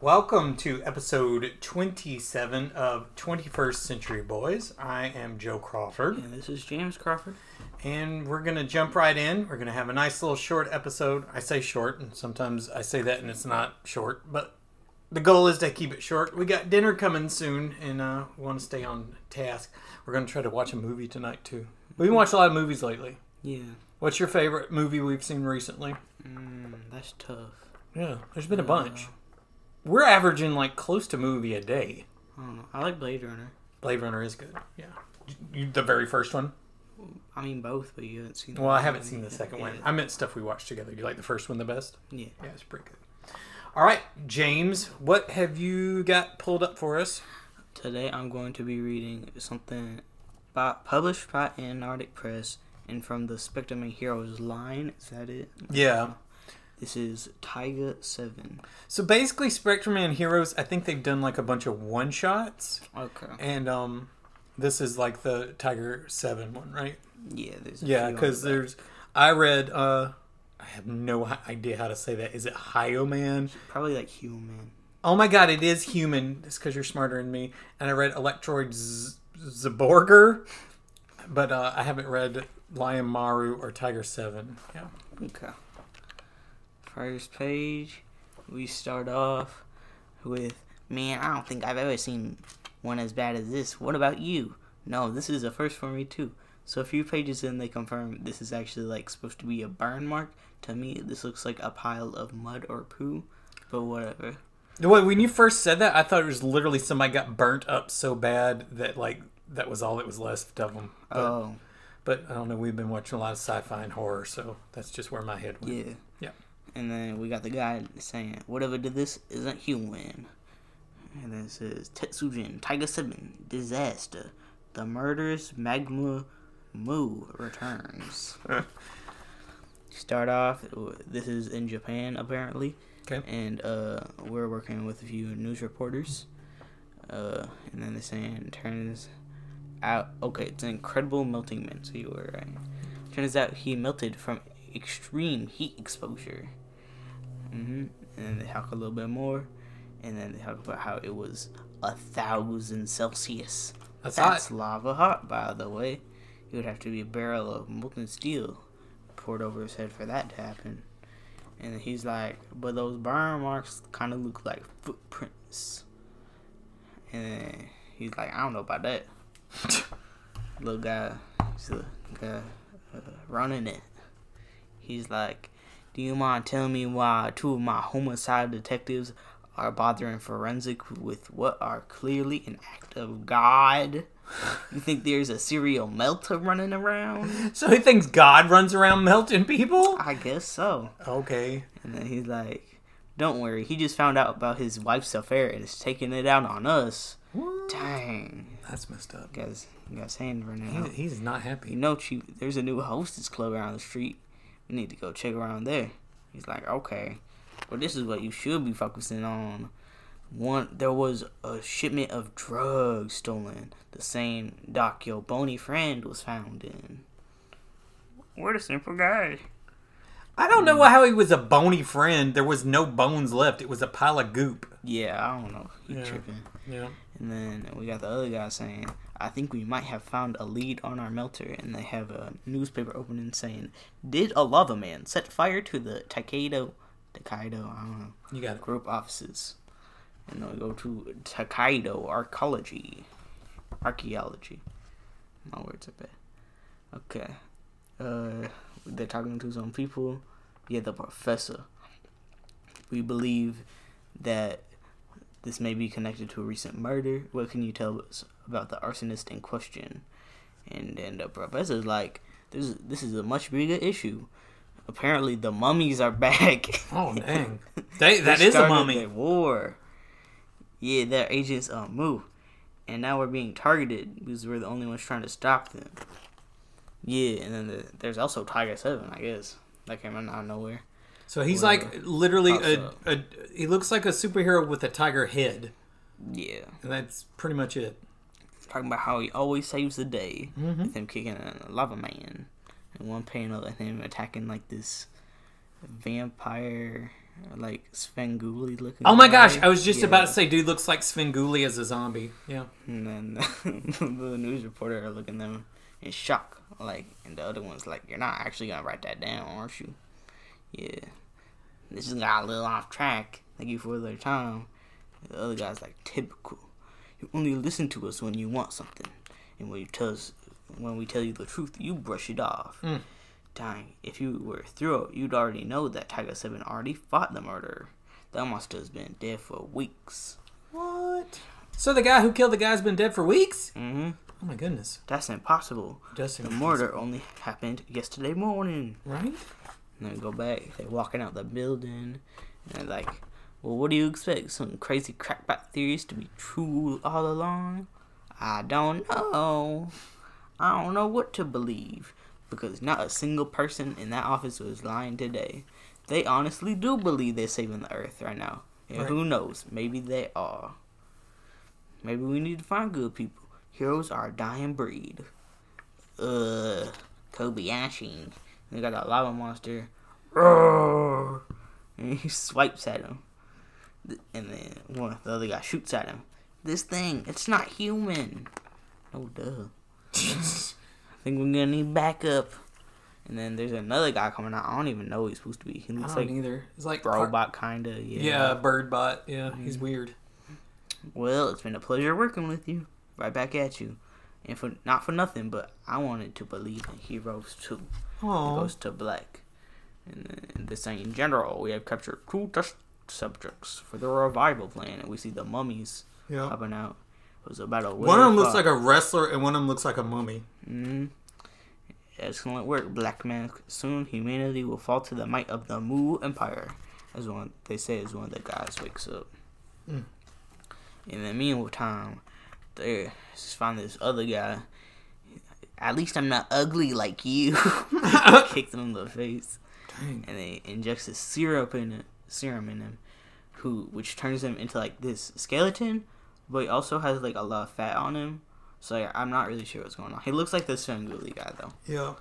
Welcome to episode 27 of 21st Century Boys. I am Joe Crawford, And this is James Crawford. and we're going to jump right in. We're going to have a nice little short episode. I say short, and sometimes I say that and it's not short, but the goal is to keep it short. We got dinner coming soon, and uh, we want to stay on task. We're going to try to watch a movie tonight, too. We've watching a lot of movies lately. Yeah. What's your favorite movie we've seen recently? Mm, that's tough. Yeah, there's been a bunch. We're averaging like close to movie a day. I don't know. I like Blade Runner. Blade Runner is good. Yeah. You, the very first one? I mean both, but you haven't seen. Well, I haven't seen the second one. I meant stuff we watched together. You like the first one the best? Yeah. Yeah, it's pretty good. All right, James, what have you got pulled up for us? Today I'm going to be reading something by, published by Antarctic Press and from the Spectrum and Heroes line. Is that it? Yeah. This is Tiger Seven. So basically, Spectrum Man Heroes, I think they've done like a bunch of one shots, Okay. and um, this is like the Tiger Seven one, right? Yeah. There's. a Yeah, because there's. I read. uh I have no idea how to say that. Is it Hyoman? probably like human. Oh my god, it is human. It's because you're smarter than me. And I read Electroid Z- Zaborgar, but uh, I haven't read Lion Maru or Tiger Seven. Yeah. Okay. First page, we start off with Man, I don't think I've ever seen one as bad as this. What about you? No, this is a first for me too. So a few pages in, they confirm this is actually like supposed to be a burn mark. To me, this looks like a pile of mud or poo, but whatever. Well, when you first said that, I thought it was literally somebody got burnt up so bad that like that was all that was left of them. But, Oh, but I don't know. We've been watching a lot of sci-fi and horror, so that's just where my head went. yeah. And then we got the guy saying, "Whatever did this isn't human." And then it says, "Tetsujin Tiger Seven Disaster: The murderous magma moo returns." Start off. This is in Japan apparently, Okay. and uh, we're working with a few news reporters. Uh, and then they're saying turns out okay. It's an incredible melting man. So you were right. Turns out he melted from extreme heat exposure. Hmm And then they talk a little bit more, and then they talk about how it was a thousand Celsius. That's, That's hot. lava hot, by the way. It would have to be a barrel of molten steel poured over his head for that to happen. And he's like, but those burn marks kind of look like footprints. And then he's like, I don't know about that. Little guy, he's a guy uh, running it. He's like, do you mind telling me why two of my homicide detectives are bothering forensic with what are clearly an act of God? You think there's a serial melter running around? So he thinks God runs around melting people? I guess so. Okay. And then he's like, don't worry, he just found out about his wife's affair and is taking it out on us. What? Dang. That's messed up. Guys, you guys saying right now. He's, he's not happy. You know, Chief, there's a new hostess club around the street. We need to go check around there. He's like, okay. Well, this is what you should be focusing on. One, there was a shipment of drugs stolen. The same dock your bony friend was found in. What a simple guy. I don't know mm. how he was a bony friend. There was no bones left. It was a pile of goop. Yeah, I don't know. He Yeah. tripping. Yeah. And then we got the other guy saying, I think we might have found a lead on our melter. And they have a newspaper opening saying, Did a lava man set fire to the Takedo, Takedo, I don't know, You got it. group offices? And then we go to Takedo Archaeology. Archaeology. My words are bad. Okay. Uh, they're talking to some people. Yeah, the professor. We believe that this may be connected to a recent murder. What can you tell us about the arsonist in question? And then the professor's like, "This is this is a much bigger issue. Apparently, the mummies are back. Oh, dang. They, They that is a mummy. war. Yeah, their agents uh, move, and now we're being targeted because we're the only ones trying to stop them. Yeah, and then the, there's also Tiger Seven, I guess that came out of nowhere. So he's Whatever. like literally Pops a, a. He looks like a superhero with a tiger head. Yeah, And that's pretty much it. talking about how he always saves the day Mhm. with him kicking a lava man, and one panel and him attacking like this vampire like Svengoolie looking. Oh my gosh. I was just Yeah. about to say, dude looks like Svengoolie as a zombie. Yeah. And then the news reporter are looking at them in shock. Like, and the other one's like, "You're not actually gonna write that down, aren't you?" Yeah. This just got a little off track. Thank you for their time. The other guy's like, "Typical. You only listen to us when you want something, and when you tell us, when we tell you the truth, you brush it off." Mm. Dang, if you were through it, you'd already know that Tiger Seven already fought the murderer. That monster's been dead for weeks. What? So the guy who killed the guy's been dead for weeks? Mm-hmm. Oh my goodness. That's impossible. Seem The murder only happened yesterday morning. right? And then go back. They're walking out the building. And they're like, well, what do you expect? Some crazy crackpot theories to be true all along? I don't know. I don't know what to believe. Because not a single person in that office was lying today. They honestly do believe they're saving the earth right now. And Right. who knows? Maybe they are. Maybe we need to find good people. Heroes are a dying breed. Uh, Kobayashi. They got that lava monster. Roar! And he swipes at him. And then one of the other guy shoots at him. This thing, it's not human. Oh, duh. I think we're gonna need backup. And then there's another guy coming out. I don't even know who he's supposed to be. He I looks don't like either. It's like robot, kinda. Yeah, Yeah. bird bot. Yeah, he's mm-hmm. weird. Well, it's been a pleasure working with you. Right back at you. And for not for nothing, but I wanted to believe in heroes too. It Oh, goes to black. And then this saying in general, we have captured two test subjects for the revival plan, and we see the mummies Yeah. popping out. It was about a One of them looks like a wrestler, and one of them looks like a mummy. hmm Excellent work, Black Man. Soon humanity will fall to the might of the Mu Empire, as one they say as one of the guys wakes up. Mm. In the meantime, they just find this other guy. At least I'm not ugly like you. Kicked him in the face, Dang. and they injects this syrup in it, serum in him, who which turns him into like this skeleton, but he also has like a lot of fat on him. So I'm not really sure what's going on. He looks like the Svengoolie guy though. Yeah.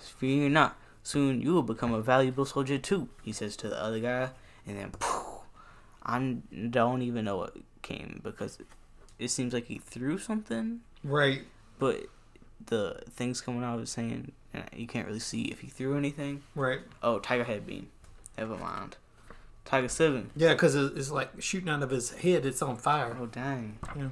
Fear not, soon you will become a valuable soldier too. He says to the other guy, and then poof, I don't even know what came because it seems like he threw something, Right. but the things coming out is saying uh, you can't really see if he threw anything. Right. Oh, Tiger Head Beam. Never mind. Tiger Seven. Yeah, because it's like shooting out of his head. It's on fire. Oh dang. Yeah.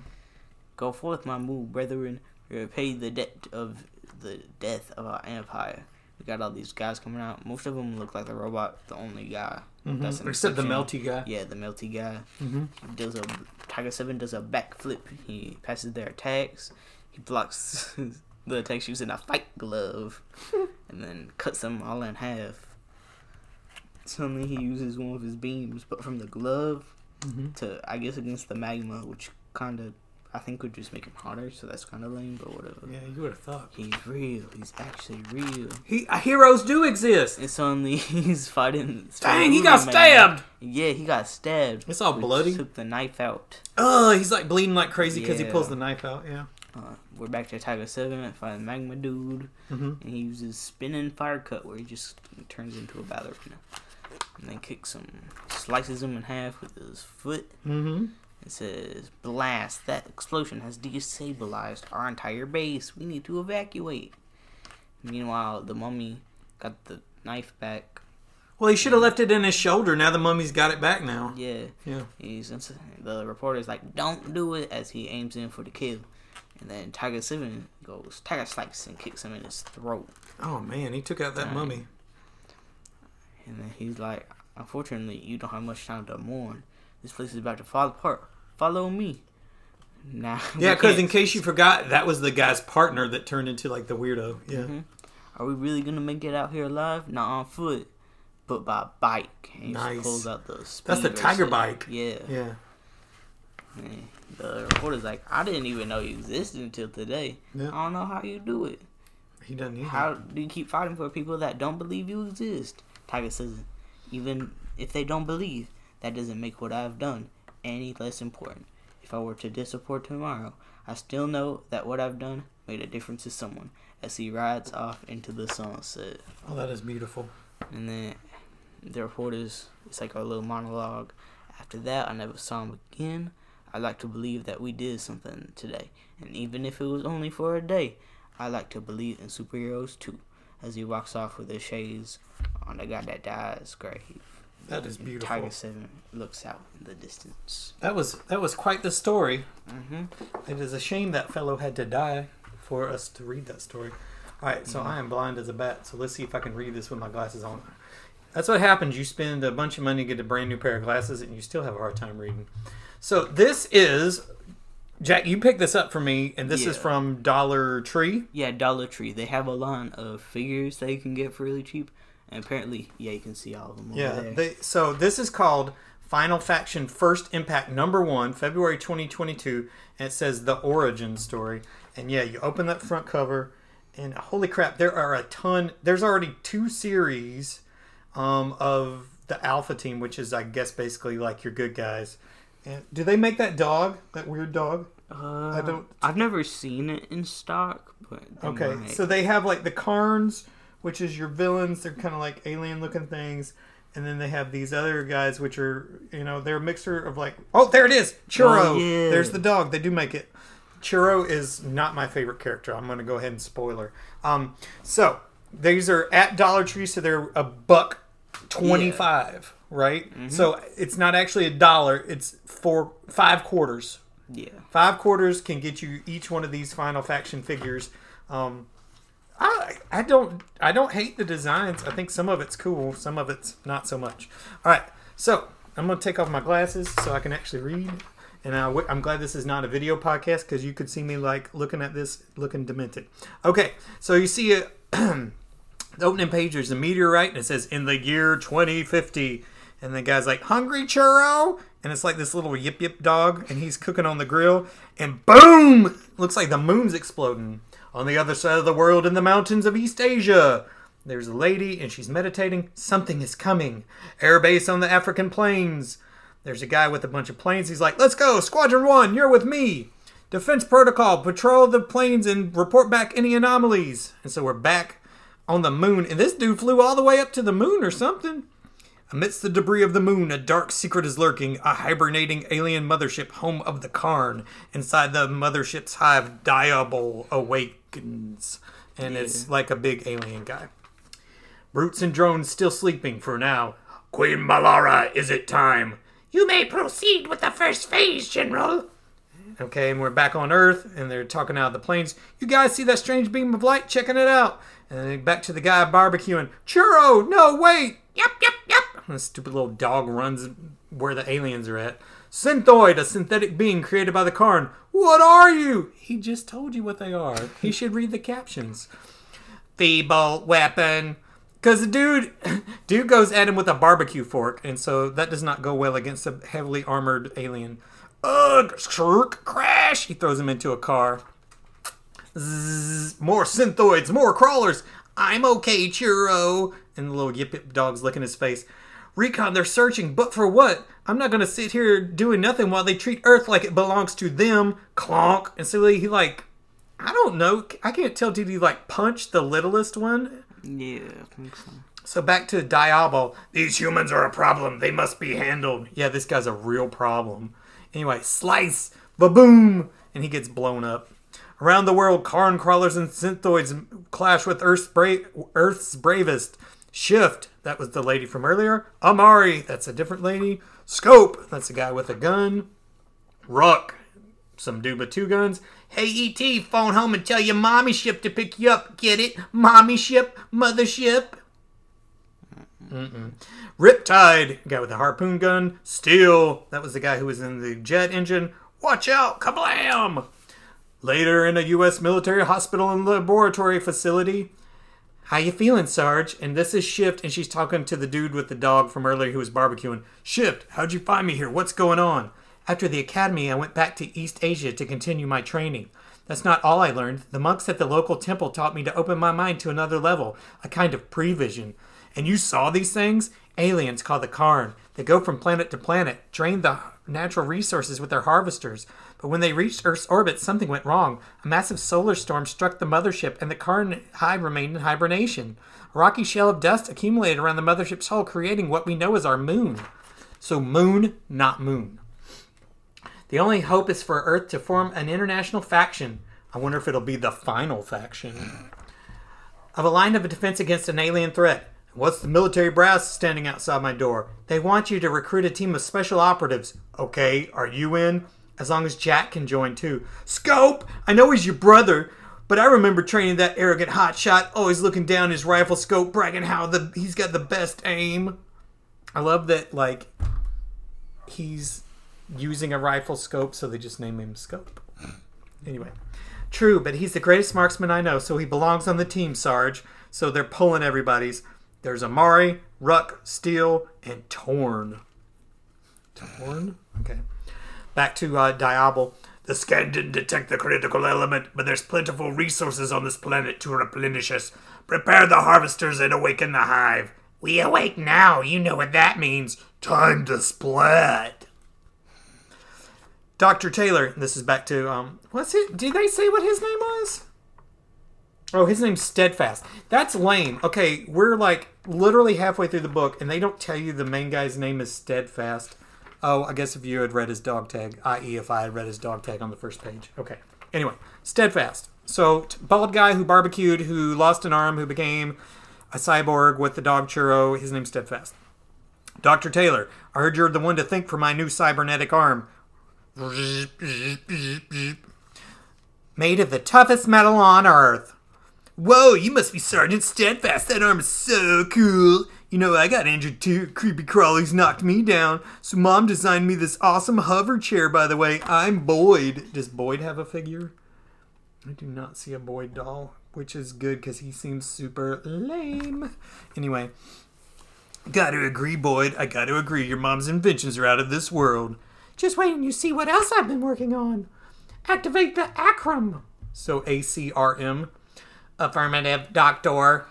Go forth, my move, brethren. Repay the debt of the death of our empire. We got all these guys coming out. Most of them look like the robot. The only guy. Mm-hmm. Except the melty guy. Yeah, the melty guy. Mm-hmm. He does a Tiger Seven does a backflip. He passes their attacks. He blocks the attacks using a fight glove, and then cuts them all in half. Suddenly, he uses one of his beams, but from the glove Mm-hmm. to I guess against the magma, which kind of I think would just make him hotter. So that's kind of lame, but whatever. Yeah, you would have thought. He's real. He's actually real. he uh, heroes do exist. And suddenly he's fighting. Dang, he got stabbed. Yeah, he got stabbed. It's all bloody. Took the knife out. Oh, he's like bleeding like crazy because he pulls the knife out. Yeah. Uh, we're back to Tiger Seven fighting Magma Dude, Mm-hmm. and he uses spinning fire cut where he just turns into a ballerina, and then kicks him, slices him in half with his foot. Mm-hmm. It says, "Blast! That explosion has destabilized our entire base. We need to evacuate." Meanwhile, the mummy got the knife back. Well, he should have left it in his shoulder. Now the mummy's got it back now. Yeah, Yeah. he's the reporter's like, "Don't do it!" as he aims in for the kill. And then Tiger Seven goes Tiger Slice and kicks him in his throat. Oh man, he took out that Dang. mummy. And then he's like, Unfortunately, you don't have much time to mourn. This place is about to fall apart. Follow me. Nah. Yeah, because in case you forgot, that was the guy's partner that turned into like the weirdo. Yeah. Mhm. Are we really gonna make it out here alive? Not on foot, but by bike. And Nice. pulls out the That's the tiger bike. Yeah. Yeah. And the reporter's like, I didn't even know you existed until today. Yeah. I don't know how you do it. He doesn't either. How do you keep fighting for people that don't believe you exist? Tiger says, even if they don't believe, that doesn't make what I've done any less important. If I were to disappear tomorrow, I still know that what I've done made a difference to someone as he rides off into the sunset. Oh, that is beautiful. And then the reporters, it's like a little monologue. After that, I never saw him again. I like to believe that we did something today, and even if it was only for a day, I like to believe in superheroes too. As he walks off with his shades on the guy that dies grave. That is beautiful. Tiger Seven looks out in the distance. That was that was quite the story. hmm It is a shame that fellow had to die for us to read that story. All right, so I am blind as a bat. So let's see if I can read this with my glasses on. That's what happens. You spend a bunch of money, get a brand new pair of glasses, and you still have a hard time reading. So this is Jack. You picked this up for me, and this is from Dollar Tree. Yeah, Dollar Tree. They have a line of figures that you can get for really cheap, and apparently, yeah, you can see all of them over Yeah. there. They, so this is called Final Faction First Impact Number One, February 2022, and it says the origin story. And yeah, you open that front cover, and holy crap, there are a ton. There's already two series um, of the Alpha Team, which is, I guess, basically like your good guys. And do they make that dog, that weird dog? uh, I don't- I've never seen it in stock, but Okay, might. so they have like the Karns, which is your villains. They're kind of like alien looking things. And then they have these other guys, which are, you know, they're a mixture of like, oh, there it is, Churro. Oh, yeah. There's the dog. They do make it. Churro is not my favorite character. I'm going to go ahead and spoiler. Um, so these are at Dollar Tree, so they're a buck twenty-five, right? Mm-hmm. So it's not actually a dollar. It's four five quarters. yeah, Five quarters can get you each one of these Final Faction figures. Um, I I don't I don't hate the designs. I think some of it's cool, some of it's not so much. All right, so I'm gonna take off my glasses so I can actually read. And I w- I'm glad this is not a video podcast because you could see me like looking at this, looking demented. Okay, so you see a the opening page. There's a meteorite, and it says in the year 2050. And the guy's like, "Hungry churro," and it's like this little yip yip dog, and he's cooking on the grill, and boom! Looks like the moon's exploding on the other side of the world in the mountains of East Asia. There's a lady, and she's meditating. Something is coming. Air base on the African plains. There's a guy with a bunch of planes. He's like, "Let's go, Squadron One, you're with me." Defense protocol: patrol the planes and report back any anomalies. And so we're back on the moon, and this dude flew all the way up to the moon or something. Amidst the debris of the moon, a dark secret is lurking, a hibernating alien mothership, home of the Karn. Inside the mothership's hive, Diabol awakens. And it's like a big alien guy. Brutes and drones still sleeping for now. Queen Malara, is it time? You may proceed with the first phase, General. Okay, and we're back on Earth, and they're talking out of the planes. You guys see that strange beam of light? Checking it out. And then back to the guy barbecuing. Churro, no, wait! Yep, yep, yep. And the stupid little dog runs where the aliens are at. Synthoid, a synthetic being created by the Karn. What are you? He just told you what they are. He should read the captions. Feeble weapon. Because the dude, dude goes at him with a barbecue fork, and so that does not go well against a heavily armored alien. Ugh, shirk, crash! He throws him into a car. Zzz, more synthoids, more crawlers. I'm okay, churro. And the little yip yip dog's licking his face. Recon, they're searching, but for what? I'm not gonna sit here doing nothing while they treat Earth like it belongs to them. Clonk. And so he like, I don't know. I can't tell. Did he like punch the littlest one? yeah, I think so. So back to Diabol. These humans are a problem. They must be handled. Yeah, this guy's a real problem. Anyway, slice, ba-boom, and he gets blown up. Around the world, Karn crawlers and synthoids clash with Earth's, bra- Earth's bravest. Shift, that was the lady from earlier. Amari, that's a different lady. Scope, that's a guy with a gun. Ruck, some dude with two guns. Hey, E.T., phone home and tell your mommy ship to pick you up. Get it? Mommy ship, mothership. Mm-mm. Riptide, guy with the harpoon gun. Steel, that was the guy who was in the jet engine. Watch out, kablam! Later in a U.S. military hospital and laboratory facility. How you feeling, Sarge? And this is Shift, and she's talking to the dude with the dog from earlier who was barbecuing. Shift, how'd you find me here? What's going on? After the academy, I went back to East Asia to continue my training. That's not all I learned. The monks at the local temple taught me to open my mind to another level, a kind of prevision. And you saw these things? Aliens called the Karn. They go from planet to planet, drain the natural resources with their harvesters. But when they reached Earth's orbit, something went wrong. A massive solar storm struck the mothership, and the Karn hive remained in hibernation. A rocky shell of dust accumulated around the mothership's hull, creating what we know as our moon. So, moon, not moon. The only hope is for Earth to form an international faction. I wonder if it'll be the final faction of a line of defense against an alien threat. What's the military brass standing outside my door? They want you to recruit a team of special operatives. Okay, are you in? As long as Jack can join too. Scope! I know he's your brother, but I remember training that arrogant hotshot, always looking down his rifle scope, bragging how the he's got the best aim. I love that, like, he's using a rifle scope, so they just name him Scope. Anyway. True, but he's the greatest marksman I know, so he belongs on the team, Sarge. So they're pulling everybody's. There's Amari, Ruck, Steele, and Torn. Torn? Okay. Back to uh, Diablo. The scan didn't detect the critical element, but there's plentiful resources on this planet to replenish us. Prepare the harvesters and awaken the hive. We awake now. You know what that means. Time to splat. Dr. Taylor, this is back to, um, what's it? Did they say what his name was? Oh, his name's Steadfast. That's lame. Okay, we're like literally halfway through the book, and they don't tell you the main guy's name is Steadfast. Oh, I guess if you had read his dog tag, i.e., if I had read his dog tag on the first page. Okay. Anyway, Steadfast. So, bald guy who barbecued, who lost an arm, who became a cyborg with the dog churro. His name's Steadfast. Dr. Taylor, I heard you're the one to think for my new cybernetic arm. Made of the toughest metal on Earth. Whoa, you must be Sergeant Steadfast. That arm is so cool. You know, I got injured too. Creepy crawlies knocked me down. So mom designed me this awesome hover chair, by the way. I'm Boyd. Does Boyd have a figure? I do not see a Boyd doll, which is good because he seems super lame. Anyway, gotta agree, Boyd. I gotta agree. Your mom's inventions are out of this world. Just wait and you see what else I've been working on. Activate the acrom. So ACRM. Affirmative, doctor.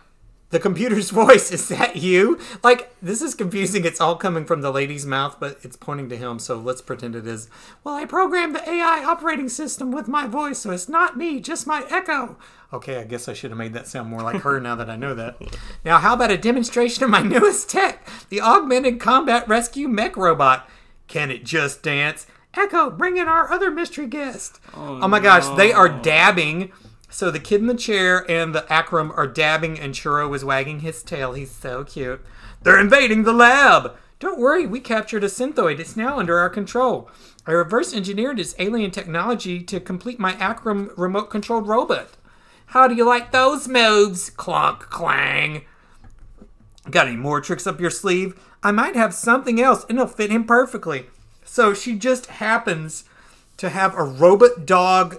The computer's voice, is that you? Like, this is confusing. It's all coming from the lady's mouth, but it's pointing to him, so let's pretend it is. Well, I programmed the AI operating system with my voice, so it's not me, just my echo. Okay, I guess I should have made that sound more like her now that I know that. Now, how about a demonstration of my newest tech, the Augmented Combat Rescue Mech Robot? Can it just dance? Echo, bring in our other mystery guest. Oh, oh my gosh, they are dabbing. So the kid in the chair and the Akram are dabbing, and Churro is wagging his tail. He's so cute. They're invading the lab. Don't worry, we captured a synthoid. It's now under our control. I reverse engineered its alien technology to complete my Akram remote controlled robot. How do you like those moves? Clunk, clang. Got any more tricks up your sleeve? I might have something else, and it'll fit him perfectly. So she just happens to have a robot dog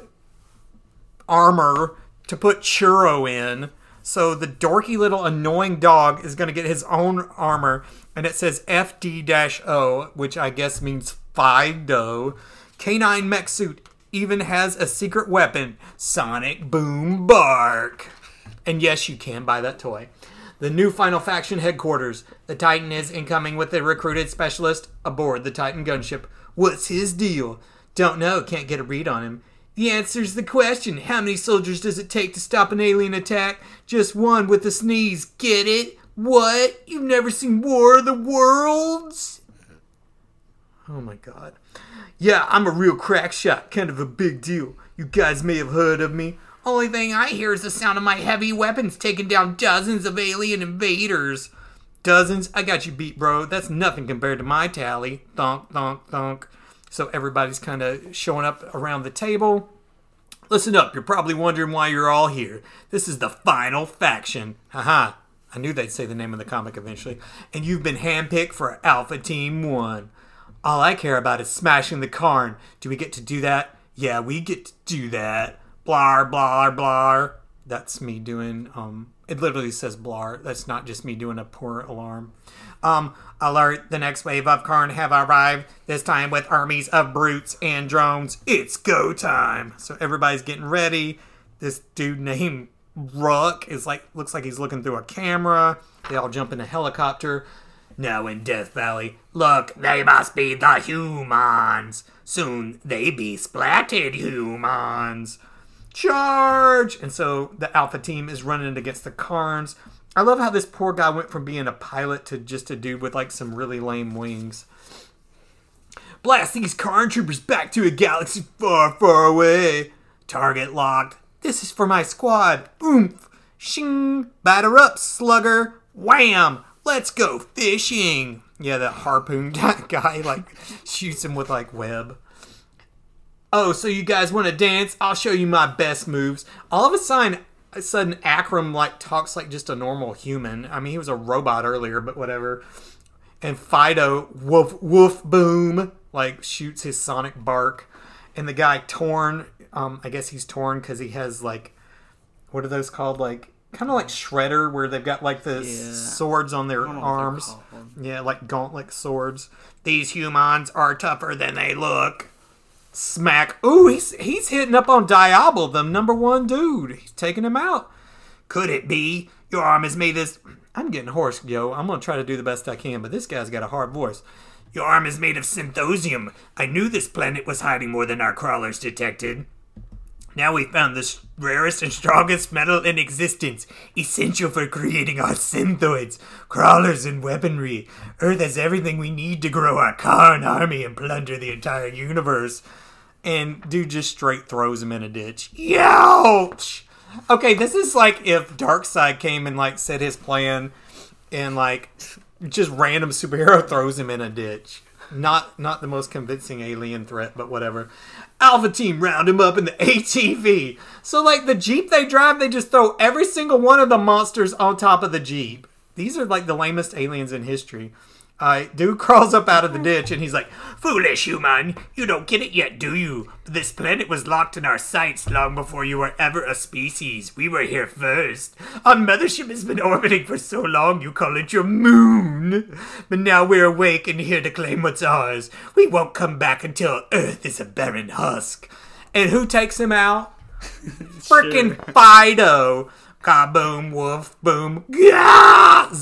armor to put Churro in. So the dorky little annoying dog is going to get his own armor, and it says FD O, which I guess means Fido. Canine mech suit even has a secret weapon Sonic Boom Bark. And yes, you can buy that toy. The new Final Faction headquarters. The Titan is incoming with a recruited specialist aboard the Titan gunship. What's his deal? Don't know, can't get a read on him. The answer's the question. How many soldiers does it take to stop an alien attack? Just one with a sneeze. Get it? What? You've never seen War of the Worlds? Oh my god. Yeah, I'm a real crack shot, kind of a big deal. You guys may have heard of me. Only thing I hear is the sound of my heavy weapons taking down dozens of alien invaders. Dozens? I got you beat, bro. That's nothing compared to my tally. Thunk, thunk, thunk. So everybody's kind of showing up around the table. Listen up, you're probably wondering why you're all here. This is the final faction. Haha. I knew they'd say the name of the comic eventually. And you've been handpicked for Alpha Team 1. All I care about is smashing the Karn. Do we get to do that? Yeah, we get to do that. Blar, blar, blar. That's me doing, um, it literally says blar. That's not just me doing a poor alarm. Um, alert, the next wave of Karn have arrived, this time with armies of brutes and drones. It's go time. So everybody's getting ready. This dude named Ruck is like looks like he's looking through a camera. They all jump in a helicopter. Now in Death Valley, look, they must be the humans. Soon they be splatted humans. charge! And so the Alpha team is running against the Karns. I love how this poor guy went from being a pilot to just a dude with like some really lame wings. Blast these Karn troopers back to a galaxy far, far away. Target locked. This is for my squad. Oomph. Shing. Batter up, slugger. Wham. Let's go fishing. Yeah, that harpoon guy like shoots him with like web. Oh, so you guys want to dance? I'll show you my best moves. All of a sudden, a sudden Akram like talks like just a normal human. I mean, he was a robot earlier, but whatever. And Fido, woof woof boom, like shoots his sonic bark. And the guy torn, um, I guess he's torn because he has like, what are those called? Like kind of like Shredder, where they've got like the Yeah. swords on their I don't know what they're arms. Yeah, like gauntlet swords. These humans are tougher than they look. Smack. Ooh, he's he's hitting up on Diablo, the number one dude. He's taking him out. Could it be your arm is made this? I'm getting hoarse, yo. I'm gonna try to do the best I can, but this guy's got a hard voice. Your arm is made of synthosium. I knew this planet was hiding more than our crawlers detected. Now we found the rarest and strongest metal in existence, essential for creating our synthoids, crawlers, and weaponry. Earth has everything we need to grow our Karn army and plunder the entire universe. And dude just straight throws him in a ditch. Youch! Okay, this is like if Darkseid came and like said his plan, and like just random superhero throws him in a ditch. Not not the most convincing alien threat, but whatever. Alpha team round him up in the ATV. So like the Jeep they drive, they just throw every single one of the monsters on top of the Jeep. These are like the lamest aliens in history. Uh, dude crawls up out of the ditch and he's like, Foolish human, you don't get it yet, do you? This planet was locked in our sights long before you were ever a species. We were here first. Our mothership has been orbiting for so long you call it your moon. But now we're awake and here to claim what's ours. We won't come back until Earth is a barren husk. and who takes him out? Freaking Fido. Kaboom, woof, boom. Gah!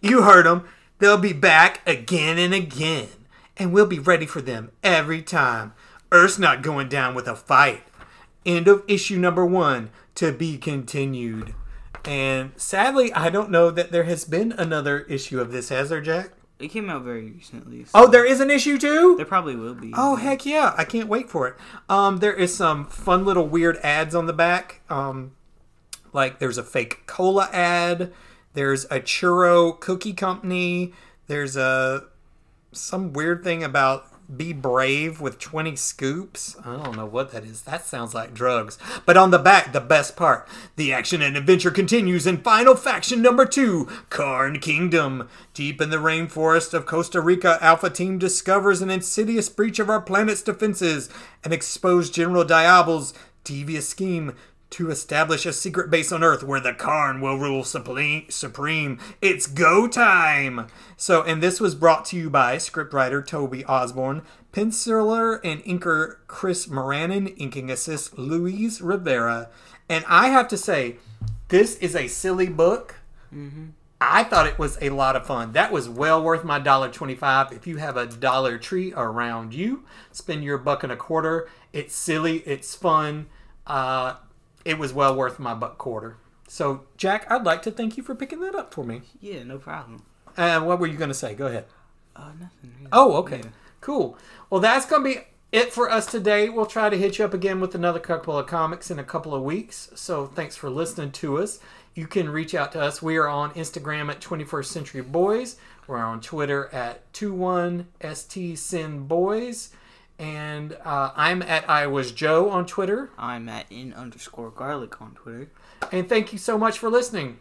You heard them. They'll be back again and again. And we'll be ready for them every time. Earth's not going down with a fight. End of issue number one. To be continued. And sadly, I don't know that there has been another issue of this, has there, Jack? It came out very recently. So Oh, there is an issue too? there probably will be. Oh heck yeah! I can't wait for it. Um, there is some fun little weird ads on the back. Um, like there's a fake cola ad. There's a churro cookie company. There's a some weird thing about be brave with 20 scoops. I don't know what that is. That sounds like drugs. But on the back, the best part. The action and adventure continues in final faction number two, Karn Kingdom. Deep in the rainforest of Costa Rica, Alpha Team discovers an insidious breach of our planet's defenses and expose General Diablo's devious scheme to establish a secret base on Earth where the Karn will rule supreme. It's go time! So, and this was brought to you by scriptwriter Toby Osborne, penciler and inker Chris Moranin, inking assist Louise Rivera. And I have to say, this is a silly book. I thought it was a lot of fun. That was well worth my dollar twenty-five. If you have a Dollar Tree around you, spend your buck and a quarter. It's silly. It's fun. Uh, it was well worth my buck quarter. So, Jack, I'd like to thank you for picking that up for me. Yeah, no problem. Uh, what were you going to say? Go ahead. Uh, nothing. Really. Oh, okay. Yeah. Cool. Well, that's going to be it for us today. We'll try to hit you up again with another couple of comics in a couple of weeks. So thanks for listening to us. You can reach out to us. We are on Instagram at 21st Century Boys. We're on Twitter at 21STSynBoys. And uh, I'm at I Was Joe on Twitter. I'm at in underscore garlic on Twitter. And thank you so much for listening.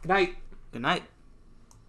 Good night. Good night.